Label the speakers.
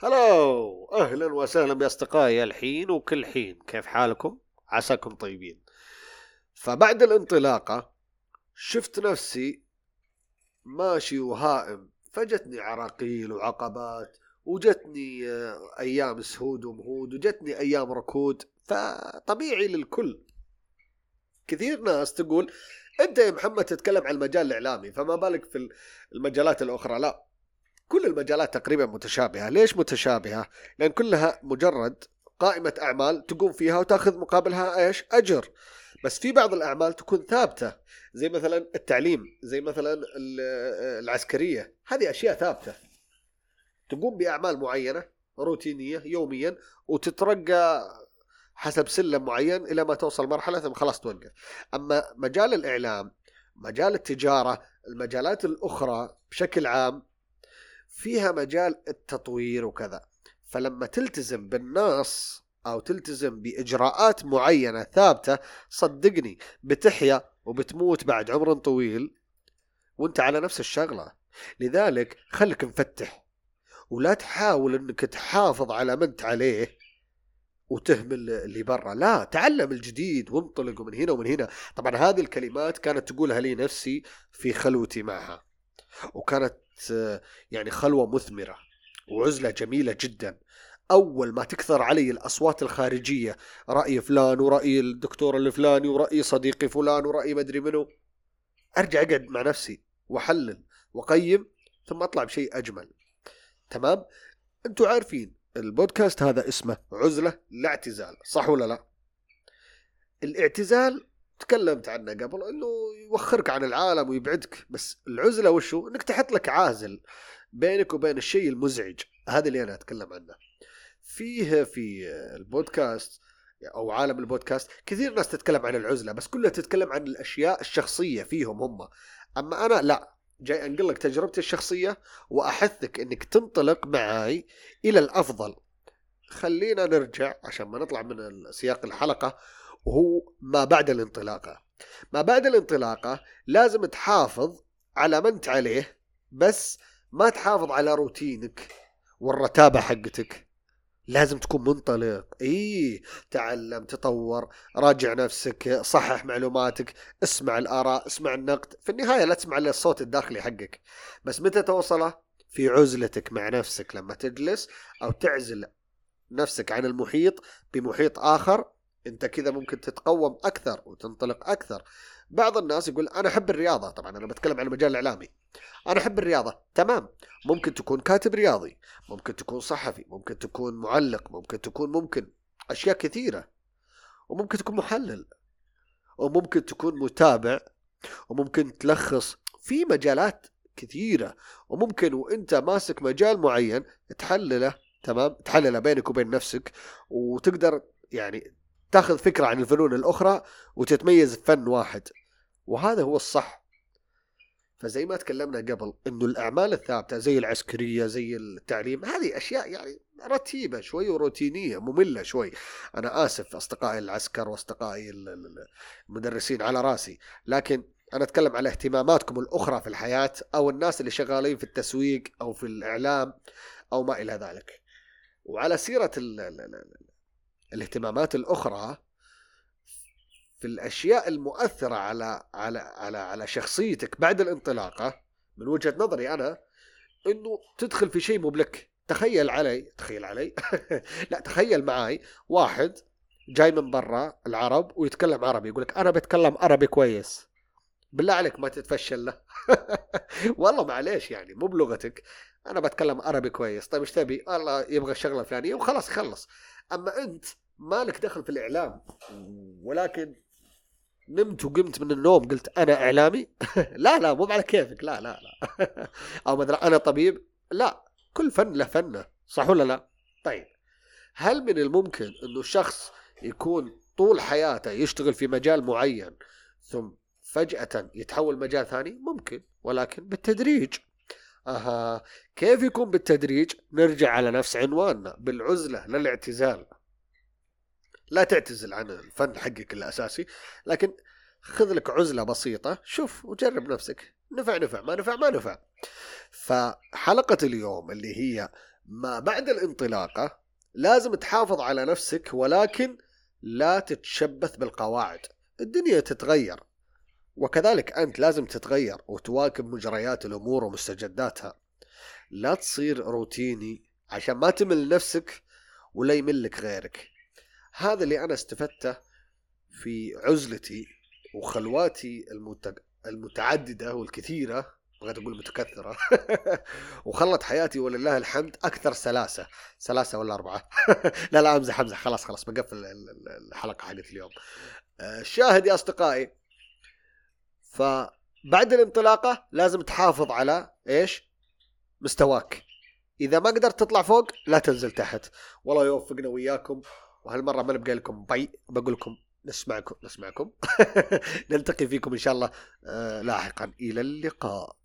Speaker 1: هلو أهلا وسهلا بأصدقائي الحين وكل حين. كيف حالكم؟ عساكم طيبين. فبعد الانطلاقة شفت نفسي ماشي وهائم. فجتني عراقيل وعقبات وجتني آه، أيام سهود ومهود وجتني أيام ركود. فطبيعي للكل. كثير ناس تقول أنت يا محمد تتكلم عن المجال الإعلامي فما بالك في المجالات الأخرى. لا. كل المجالات تقريبا متشابهة. ليش متشابهة؟ لأن كلها مجرد قائمة أعمال تقوم فيها وتأخذ مقابلها إيش؟ أجر. بس في بعض الأعمال تكون ثابتة. زي مثلا التعليم زي مثلا العسكرية. هذه أشياء ثابتة. تقوم بأعمال معينة روتينية يوميا وتترقى حسب سلم معين إلى ما توصل مرحلة ثم خلاص توقف. أما مجال الإعلام مجال التجارة المجالات الأخرى بشكل عام فيها مجال التطوير وكذا. فلما تلتزم بالنص أو تلتزم بإجراءات معينة ثابتة صدقني بتحيا وبتموت بعد عمر طويل وأنت على نفس الشغلة. لذلك خليك مفتح ولا تحاول إنك تحافظ على ما أنت عليه وتهمل اللي برا. لا تعلم الجديد وانطلق من هنا ومن هنا. طبعا هذه الكلمات كانت تقولها لي نفسي في خلوتي معها. وكانت يعني خلوة مثمرة وعزلة جميلة جدا. أول ما تكثر علي الأصوات الخارجية رأي فلان ورأي الدكتور الفلاني ورأي صديقي فلان ورأي مدري منو أرجع أقعد مع نفسي وأحلل وأقيم ثم أطلع بشيء أجمل. تمام؟ أنتوا عارفين البودكاست هذا اسمه عزلة لا اعتزال صح ولا لا؟ الاعتزال تكلمت عنه قبل إنه يوخرك عن العالم ويبعدك. بس العزلة وشو؟ إنك تحط لك عازل بينك وبين الشيء المزعج. هذا اللي أنا أتكلم عنه. فيه في البودكاست أو عالم البودكاست كثير ناس تتكلم عن العزلة بس كلها تتكلم عن الأشياء الشخصية فيهم هم. أما أنا لا. جاي أنقل لك تجربتي الشخصية وأحثك إنك تنطلق معي إلى الأفضل. خلينا نرجع عشان ما نطلع من سياق الحلقة. وهو ما بعد الانطلاقة. ما بعد الانطلاقة لازم تحافظ على ما انت عليه بس ما تحافظ على روتينك والرتابة حقتك. لازم تكون منطلق. اي تعلم تطور راجع نفسك صحح معلوماتك اسمع الآراء اسمع النقد. في النهاية لا تسمع الصوت الداخلي حقك. بس متى توصله؟ في عزلتك مع نفسك لما تجلس أو تعزل نفسك عن المحيط بمحيط آخر انت كذا ممكن تتقوم أكثر وتنطلق أكثر. بعض الناس يقول أنا أحب الرياضة طبعا أنا بتكلم عن المجال الإعلامي. أنا أحب الرياضة تمام. ممكن تكون كاتب رياضي ممكن تكون صحفي ممكن تكون معلق ممكن تكون ممكن أشياء كثيرة وممكن تكون محلل وممكن تكون متابع وممكن تلخص في مجالات كثيرة. وممكن وإنت ماسك مجال معين تحلله تمام تحلله بينك وبين نفسك وتقدر يعني تاخذ فكرة عن الفنون الأخرى وتتميز في فن واحد. وهذا هو الصح. فزي ما تكلمنا قبل إنه الأعمال الثابتة زي العسكرية زي التعليم هذه أشياء يعني رتيبة شوي وروتينية مملة شوي. أنا آسف أصدقائي العسكر وأصدقائي المدرسين على رأسي لكن أنا أتكلم على اهتماماتكم الأخرى في الحياة أو الناس اللي شغالين في التسويق أو في الإعلام أو ما إلى ذلك. وعلى سيرة الاهتمامات الأخرى في الأشياء المؤثرة على على على على شخصيتك بعد الانطلاقة من وجهة نظري أنا إنه تدخل في شيء مبلك تخيل علي تخيل علي. لا تخيل معي واحد جاي من برا العرب ويتكلم عربي يقول لك أنا بتكلم عربي كويس. بالله عليك ما تتفشل له. والله معليش يعني مو بلغتك. أنا بتكلم عربي كويس. طيب إيش تبي؟ الله يبغى الشغلة الفلانية وخلاص خلص أما أنت مالك دخل في الإعلام. ولكن نمت وقمت من النوم قلت أنا إعلامي؟ لا لا مو على كيفك لا لا لا. أو مثلا أنا طبيب؟ لا كل فن له فنه صح ولا لا؟ طيب هل من الممكن إنه شخص يكون طول حياته يشتغل في مجال معين ثم فجأة يتحول مجال ثاني؟ ممكن ولكن بالتدريج. أها. كيف يكون بالتدريج؟ نرجع على نفس عنواننا بالعزلة للاعتزال لا تعتزل عن الفن حقك الأساسي لكن خذ لك عزلة بسيطة شوف وجرب نفسك. نفع نفع ما نفع ما نفع. فحلقة اليوم اللي هي ما بعد الانطلاقة لازم تحافظ على نفسك ولكن لا تتشبث بالقواعد. الدنيا تتغير. وكذلك أنت لازم تتغير وتواكب مجريات الأمور ومستجداتها. لا تصير روتيني عشان ما تمل نفسك ولا يملك غيرك. هذا اللي أنا استفدته في عزلتي وخلواتي المتعددة والكثيرة بغيت أقول متكثرة وخلت حياتي ولله الحمد أكثر سلاسة سلاسة ولا أربعة. لا لا أمزح أمزح خلاص خلاص بقفل الحلقة حقت اليوم. الشاهد آه، يا أصدقائي فبعد الانطلاقة لازم تحافظ على إيش؟ مستواك. إذا ما قدرت تطلع فوق لا تنزل تحت. والله يوفقنا وياكم وهالمرة ما نبقى لكم بي بقول لكم نسمعكم نسمعكم. نلتقي فيكم إن شاء الله آه، لاحقا. إلى اللقاء.